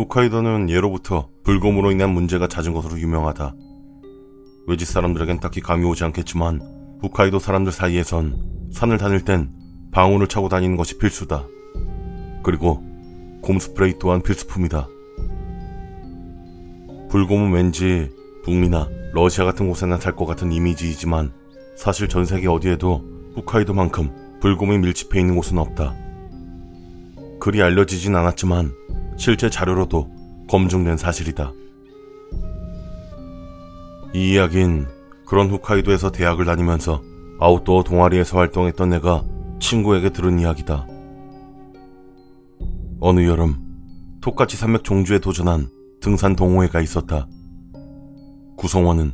홋카이도는 예로부터 불곰으로 인한 문제가 잦은 것으로 유명하다. 외지 사람들에겐 딱히 감이 오지 않겠지만 홋카이도 사람들 사이에선 산을 다닐 땐 방울을 차고 다니는 것이 필수다. 그리고 곰 스프레이 또한 필수품이다. 불곰은 왠지 북미나 러시아 같은 곳에나 살 것 같은 이미지이지만 사실 전 세계 어디에도 홋카이도만큼 불곰이 밀집해 있는 곳은 없다. 그리 알려지진 않았지만 실제 자료로도 검증된 사실이다. 이 이야기는 그런 홋카이도에서 대학을 다니면서 아웃도어 동아리에서 활동했던 내가 친구에게 들은 이야기다. 어느 여름 똑같이 산맥 종주에 도전한 등산 동호회가 있었다. 구성원은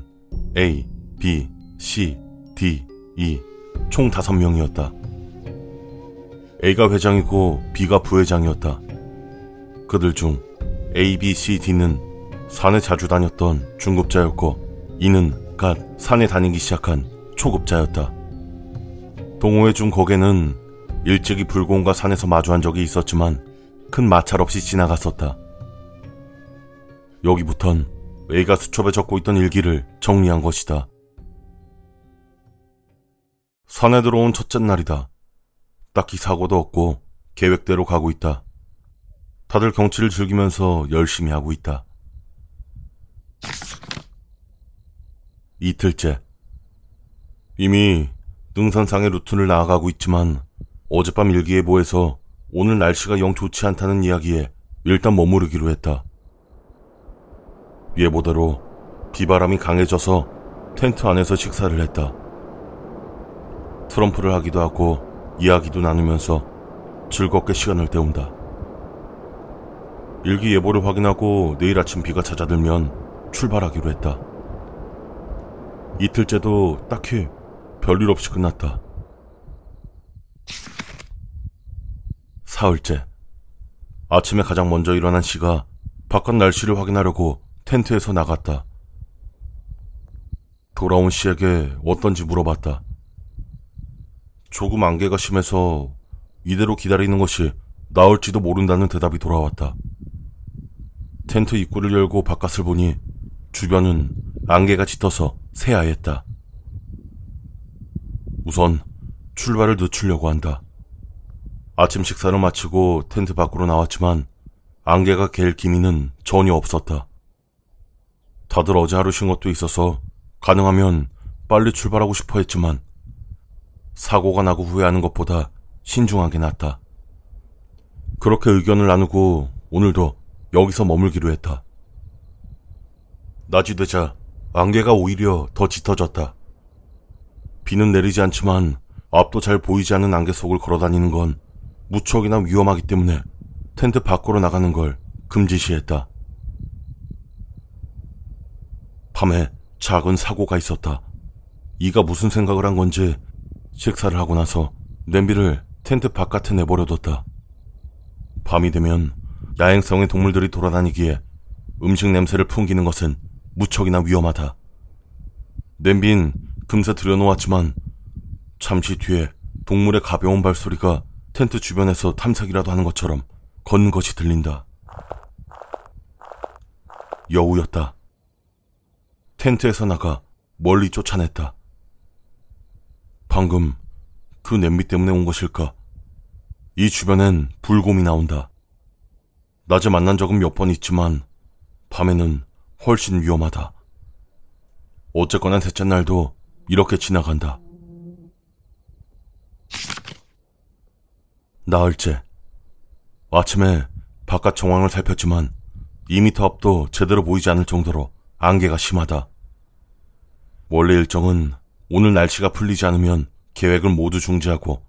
A, B, C, D, E 총 5명이었다. A가 회장이고 B가 부회장이었다. 그들 중 A, B, C, D는 산에 자주 다녔던 중급자였고 E는 갓 산에 다니기 시작한 초급자였다. 동호회 중 거기는 일찍이 불공과 산에서 마주한 적이 있었지만 큰 마찰 없이 지나갔었다. 여기부턴 A가 수첩에 적고 있던 일기를 정리한 것이다. 산에 들어온 첫째 날이다. 딱히 사고도 없고 계획대로 가고 있다. 다들 경치를 즐기면서 열심히 하고 있다. 이틀째. 이미 등산상의 루트를 나아가고 있지만 어젯밤 일기예보에서 오늘 날씨가 영 좋지 않다는 이야기에 일단 머무르기로 했다. 예보대로 비바람이 강해져서 텐트 안에서 식사를 했다. 트럼프를 하기도 하고 이야기도 나누면서 즐겁게 시간을 때운다. 일기 예보를 확인하고 내일 아침 비가 찾아들면 출발하기로 했다. 이틀째도 딱히 별일 없이 끝났다. 사흘째. 아침에 가장 먼저 일어난 씨가 바깥 날씨를 확인하려고 텐트에서 나갔다. 돌아온 씨에게 어떤지 물어봤다. 조금 안개가 심해서 이대로 기다리는 것이 나을지도 모른다는 대답이 돌아왔다. 텐트 입구를 열고 바깥을 보니 주변은 안개가 짙어서 새하였다. 우선 출발을 늦추려고 한다. 아침 식사를 마치고 텐트 밖으로 나왔지만 안개가 갤 기미는 전혀 없었다. 다들 어제 하루 쉰 것도 있어서 가능하면 빨리 출발하고 싶어 했지만 사고가 나고 후회하는 것보다 신중하게 낫다. 그렇게 의견을 나누고 오늘도 여기서 머물기로 했다. 낮이 되자 안개가 오히려 더 짙어졌다. 비는 내리지 않지만 앞도 잘 보이지 않는 안개 속을 걸어다니는 건 무척이나 위험하기 때문에 텐트 밖으로 나가는 걸 금지시했다. 밤에 작은 사고가 있었다. 이가 무슨 생각을 한 건지 식사를 하고 나서 냄비를 텐트 바깥에 내버려뒀다. 밤이 되면 야행성의 동물들이 돌아다니기에 음식 냄새를 풍기는 것은 무척이나 위험하다. 냄비는 금세 들여놓았지만 잠시 뒤에 동물의 가벼운 발소리가 텐트 주변에서 탐색이라도 하는 것처럼 걷는 것이 들린다. 여우였다. 텐트에서 나가 멀리 쫓아냈다. 방금 그 냄비 때문에 온 것일까? 이 주변엔 불곰이 나온다. 낮에 만난 적은 몇 번 있지만 밤에는 훨씬 위험하다. 어쨌거나 셋째 날도 이렇게 지나간다. 나흘째. 아침에 바깥 정황을 살폈지만 2미터 앞도 제대로 보이지 않을 정도로 안개가 심하다. 원래 일정은 오늘 날씨가 풀리지 않으면 계획을 모두 중지하고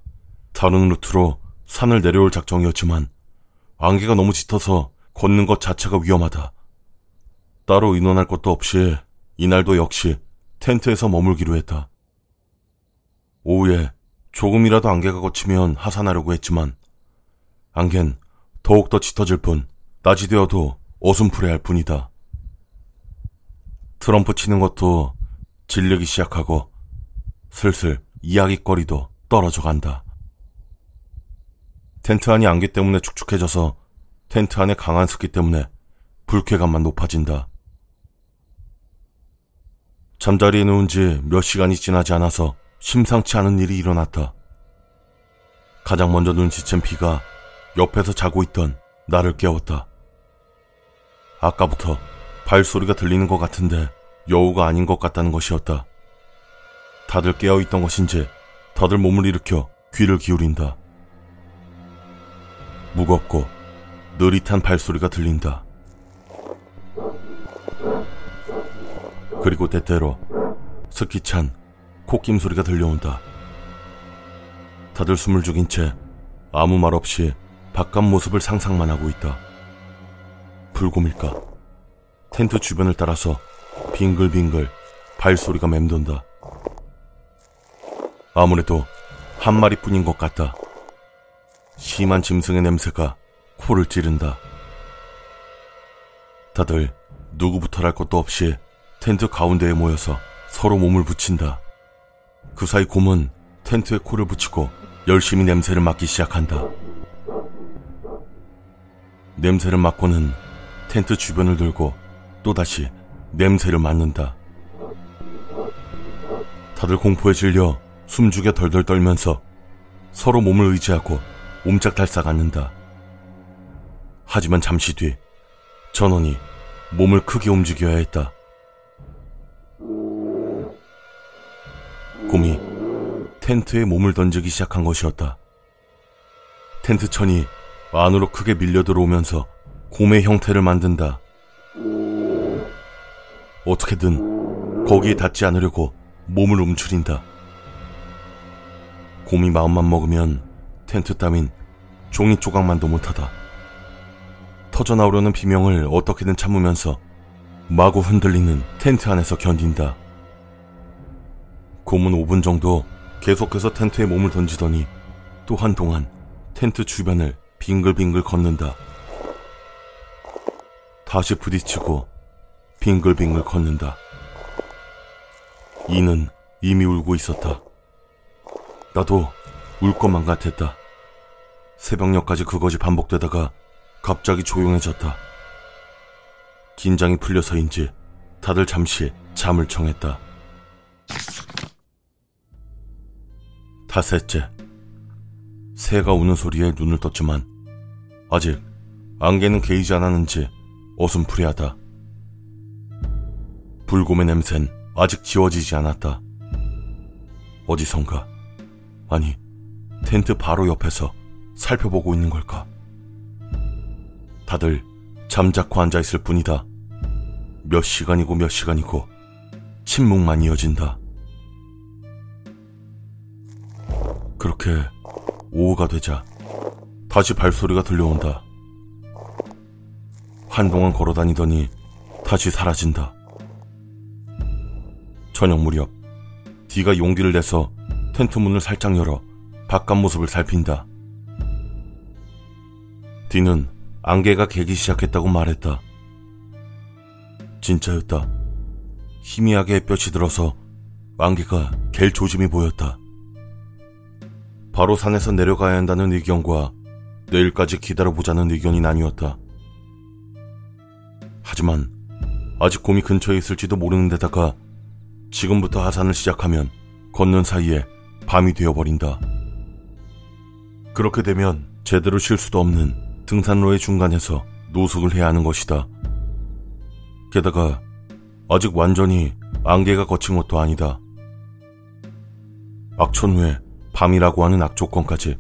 다른 루트로 산을 내려올 작정이었지만 안개가 너무 짙어서 걷는 것 자체가 위험하다. 따로 인원할 것도 없이 이날도 역시 텐트에서 머물기로 했다. 오후에 조금이라도 안개가 걷히면 하산하려고 했지만 안개는 더욱더 짙어질 뿐 낮이 되어도 어슴푸레할 뿐이다. 트럼프 치는 것도 질리기 시작하고 슬슬 이야기거리도 떨어져 간다. 텐트 안이 안개 때문에 축축해져서 텐트 안에 강한 습기 때문에 불쾌감만 높아진다. 잠자리에 누운 지 몇 시간이 지나지 않아서 심상치 않은 일이 일어났다. 가장 먼저 눈치챈 피가 옆에서 자고 있던 나를 깨웠다. 아까부터 발소리가 들리는 것 같은데 여우가 아닌 것 같다는 것이었다. 다들 깨어있던 것인지 다들 몸을 일으켜 귀를 기울인다. 무겁고 느릿한 발소리가 들린다. 그리고 때때로 스키찬 코김 소리가 들려온다. 다들 숨을 죽인 채 아무 말 없이 바깥 모습을 상상만 하고 있다. 불곰일까? 텐트 주변을 따라서 빙글빙글 발소리가 맴돈다. 아무래도 한 마리뿐인 것 같다. 심한 짐승의 냄새가 코를 찌른다. 다들 누구부터랄 것도 없이 텐트 가운데에 모여서 서로 몸을 붙인다. 그 사이 곰은 텐트에 코를 붙이고 열심히 냄새를 맡기 시작한다. 냄새를 맡고는 텐트 주변을 돌고 또다시 냄새를 맡는다. 다들 공포에 질려 숨죽여 덜덜 떨면서 서로 몸을 의지하고 옴짝달싹 앉는다. 하지만 잠시 뒤 전원이 몸을 크게 움직여야 했다. 곰이 텐트에 몸을 던지기 시작한 것이었다. 텐트 천이 안으로 크게 밀려 들어오면서 곰의 형태를 만든다. 어떻게든 거기에 닿지 않으려고 몸을 움츠린다. 곰이 마음만 먹으면 텐트 따윈 종이 조각만도 못하다. 터져나오려는 비명을 어떻게든 참으면서 마구 흔들리는 텐트 안에서 견딘다. 곰은 5분 정도 계속해서 텐트에 몸을 던지더니 또 한동안 텐트 주변을 빙글빙글 걷는다. 다시 부딪히고 빙글빙글 걷는다. 이는 이미 울고 있었다. 나도 울 것만 같았다. 새벽녘까지 그것이 반복되다가 갑자기 조용해졌다. 긴장이 풀려서인지 다들 잠시 잠을 청했다. 탓셋째. 새가 우는 소리에 눈을 떴지만 아직 안개는 개이지 않았는지 어슴푸레하다. 불곰의 냄새는 아직 지워지지 않았다. 어디선가, 아니, 텐트 바로 옆에서 살펴보고 있는 걸까? 다들 잠자코 앉아있을 뿐이다. 몇 시간이고 몇 시간이고 침묵만 이어진다. 그렇게 오후가 되자 다시 발소리가 들려온다. 한동안 걸어 다니더니 다시 사라진다. 저녁 무렵 디가 용기를 내서 텐트 문을 살짝 열어 바깥 모습을 살핀다. 디는 안개가 개기 시작했다고 말했다. 진짜였다. 희미하게 햇볕이 들어서 안개가 갤 조짐이 보였다. 바로 산에서 내려가야 한다는 의견과 내일까지 기다려보자는 의견이 나뉘었다. 하지만 아직 곰이 근처에 있을지도 모르는 데다가 지금부터 하산을 시작하면 걷는 사이에 밤이 되어버린다. 그렇게 되면 제대로 쉴 수도 없는 등산로의 중간에서 노숙을 해야 하는 것이다. 게다가 아직 완전히 안개가 거친 것도 아니다. 악천 후에 밤이라고 하는 악조건까지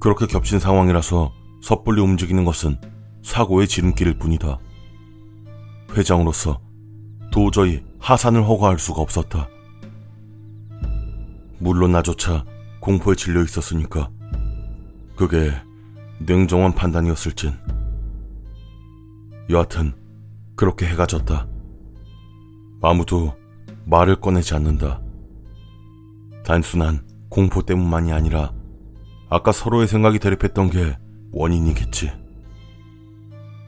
그렇게 겹친 상황이라서 섣불리 움직이는 것은 사고의 지름길일 뿐이다. 회장으로서 도저히 하산을 허가할 수가 없었다. 물론 나조차 공포에 질려 있었으니까 그게 냉정한 판단이었을진. 여하튼 그렇게 해가 졌다. 아무도 말을 꺼내지 않는다. 단순한 공포 때문만이 아니라 아까 서로의 생각이 대립했던 게 원인이겠지.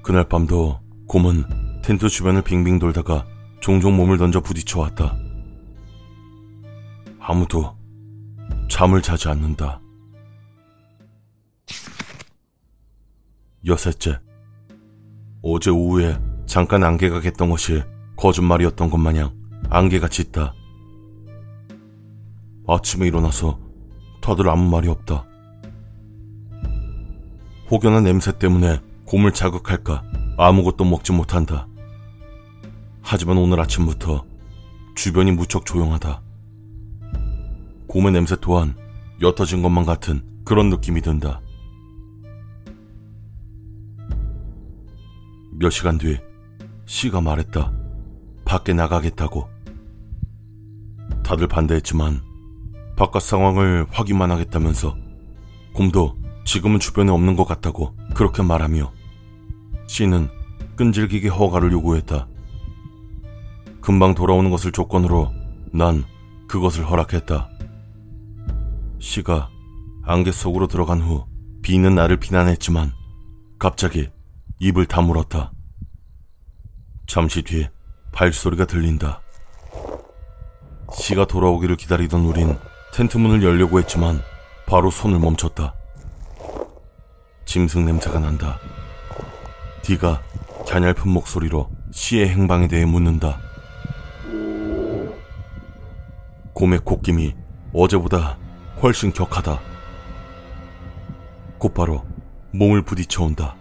그날 밤도 곰은 텐트 주변을 빙빙 돌다가 종종 몸을 던져 부딪혀 왔다. 아무도 잠을 자지 않는다. 여섯째. 어제 오후에 잠깐 안개가 겠던 것이 거짓말이었던 것 마냥 안개가 짙다. 아침에 일어나서 다들 아무 말이 없다. 혹여나 냄새 때문에 곰을 자극할까 아무것도 먹지 못한다. 하지만 오늘 아침부터 주변이 무척 조용하다. 곰의 냄새 또한 옅어진 것만 같은 그런 느낌이 든다. 몇 시간 뒤 씨가 말했다. 밖에 나가겠다고. 다들 반대했지만 바깥 상황을 확인만 하겠다면서 곰도 지금은 주변에 없는 것 같다고 그렇게 말하며 씨는 끈질기게 허가를 요구했다. 금방 돌아오는 것을 조건으로 난 그것을 허락했다. 씨가 안개 속으로 들어간 후 비는 나를 비난했지만 갑자기 입을 다물었다. 잠시 뒤 발소리가 들린다. 씨가 돌아오기를 기다리던 우린 텐트 문을 열려고 했지만 바로 손을 멈췄다. 짐승 냄새가 난다. 디가 갸냘픈 목소리로 씨의 행방에 대해 묻는다. 곰의 콧김이 어제보다 훨씬 격하다. 곧바로 몸을 부딪혀 온다.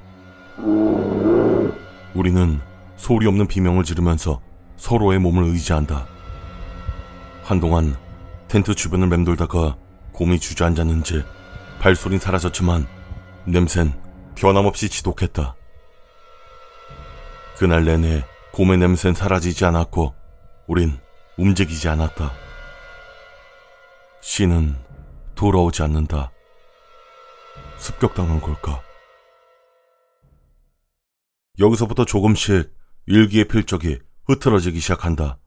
우리는 소리 없는 비명을 지르면서 서로의 몸을 의지한다. 한동안 텐트 주변을 맴돌다가 곰이 주저앉았는지 발소린 사라졌지만 냄샌 변함없이 지독했다. 그날 내내 곰의 냄새는 사라지지 않았고 우린 움직이지 않았다. 씨는 돌아오지 않는다. 습격당한 걸까? 여기서부터 조금씩 일기의 필적이 흐트러지기 시작한다.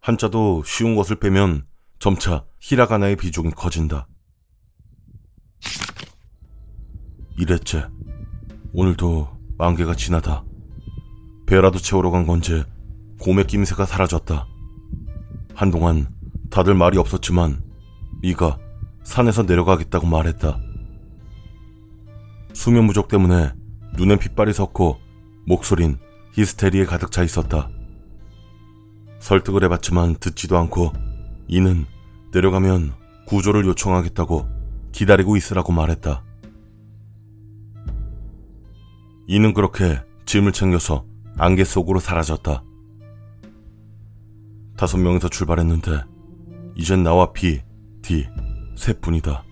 한자도 쉬운 것을 빼면 점차 히라가나의 비중이 커진다. 이랬지. 오늘도 안개가 지나다. 배라도 채우러 간 건지 곰의 낌새가 사라졌다. 한동안 다들 말이 없었지만 이가 산에서 내려가겠다고 말했다. 수면 부족 때문에 눈엔 핏발이 섰고 목소린 히스테리에 가득 차 있었다. 설득을 해봤지만 듣지도 않고 이는 내려가면 구조를 요청하겠다고 기다리고 있으라고 말했다. E는 그렇게 짐을 챙겨서 안개 속으로 사라졌다. 다섯 명에서 출발했는데 이젠 나와 B, D, 셋뿐이다.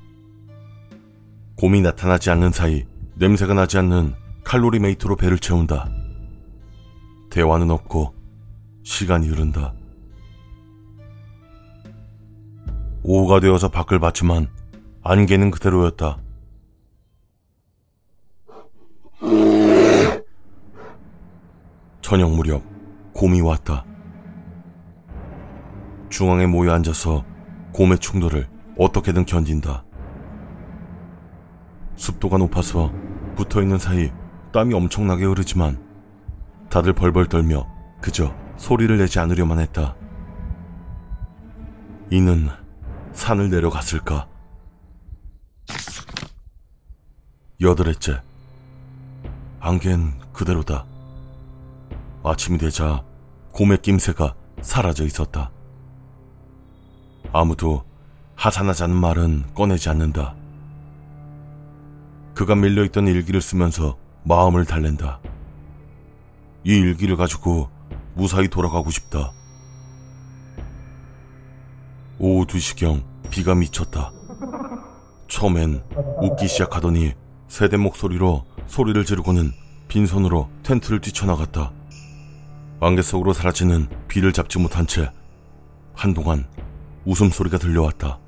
곰이 나타나지 않는 사이 냄새가 나지 않는 칼로리 메이트로 배를 채운다. 대화는 없고 시간이 흐른다. 오후가 되어서 밖을 봤지만 안개는 그대로였다. 저녁 무렵 곰이 왔다. 중앙에 모여 앉아서 곰의 충돌을 어떻게든 견딘다. 습도가 높아서 붙어 있는 사이 땀이 엄청나게 흐르지만 다들 벌벌 떨며 그저 소리를 내지 않으려만 했다. 이는 산을 내려갔을까? 여덟째. 안개는 그대로다. 아침이 되자 곰의 낌새가 사라져 있었다. 아무도 하산하자는 말은 꺼내지 않는다. 그가 밀려있던 일기를 쓰면서 마음을 달랜다. 이 일기를 가지고 무사히 돌아가고 싶다. 오후 2시경 비가 미쳤다. 처음엔 웃기 시작하더니 새된 목소리로 소리를 지르고는 빈손으로 텐트를 뛰쳐나갔다. 안개 속으로 사라지는 비를 잡지 못한 채 한동안 웃음소리가 들려왔다.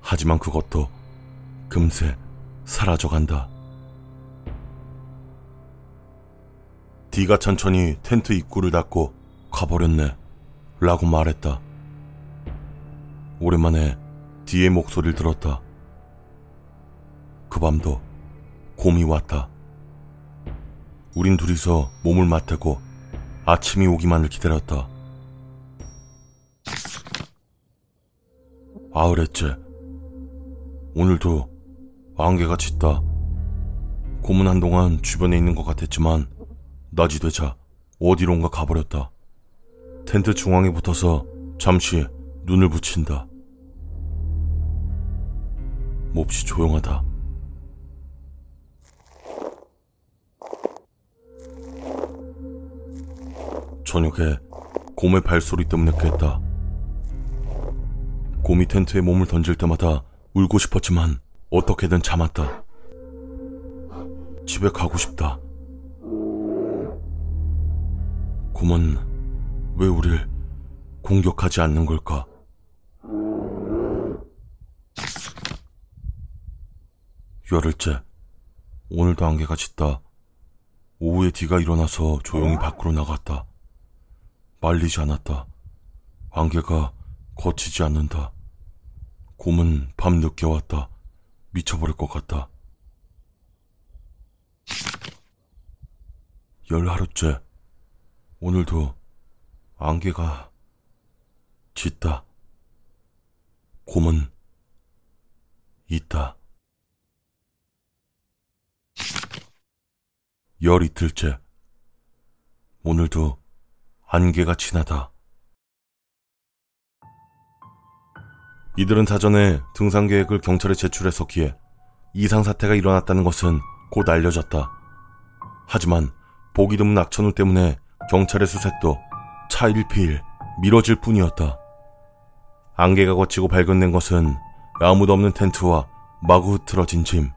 하지만 그것도 금세 사라져간다. 디가 천천히 텐트 입구를 닫고 가버렸네. 라고 말했다. 오랜만에 디의 목소리를 들었다. 그 밤도 곰이 왔다. 우린 둘이서 몸을 맞대고 아침이 오기만을 기다렸다. 아흘했째. 오늘도 안개가 짙다. 곰은 한동안 주변에 있는 것 같았지만 낮이 되자 어디론가 가버렸다. 텐트 중앙에 붙어서 잠시 눈을 붙인다. 몹시 조용하다. 저녁에 곰의 발소리 때문에 깼다. 곰이 텐트에 몸을 던질 때마다 울고 싶었지만 어떻게든 참았다. 집에 가고 싶다. 곰은 왜 우릴 공격하지 않는 걸까? 열흘째. 오늘도 안개가 짙다. 오후에 뒤가 일어나서 조용히 밖으로 나갔다. 말리지 않았다. 안개가 거치지 않는다. 곰은 밤 늦게 왔다. 미쳐버릴 것 같다. 열 하루째. 오늘도 안개가 짙다. 곰은 있다. 열 이틀째. 오늘도 안개가 진하다. 이들은 사전에 등산 계획을 경찰에 제출했었기에 이상 사태가 일어났다는 것은 곧 알려졌다. 하지만 보기 드문 악천후 때문에 경찰의 수색도 차일피일 미뤄질 뿐이었다. 안개가 거치고 발견된 것은 아무도 없는 텐트와 마구 흐트러진 짐.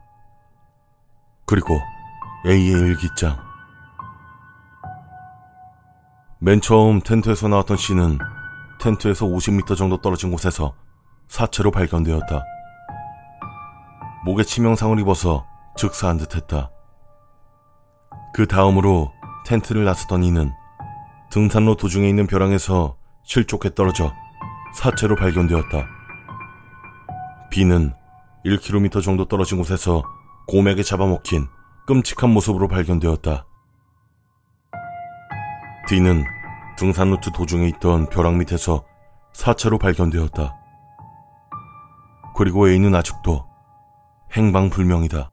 그리고 A의 일기장. 맨 처음 텐트에서 나왔던 C는 텐트에서 50m 정도 떨어진 곳에서 사체로 발견되었다. 목에 치명상을 입어서 즉사한 듯 했다. 그 다음으로 텐트를 나섰던 이는 등산로 도중에 있는 벼랑에서 실족해 떨어져 사체로 발견되었다. B는 1km 정도 떨어진 곳에서 곰에게 잡아먹힌 끔찍한 모습으로 발견되었다. D는 등산 루트 도중에 있던 벼랑 밑에서 사체로 발견되었다. 그리고 A는 아직도 행방불명이다.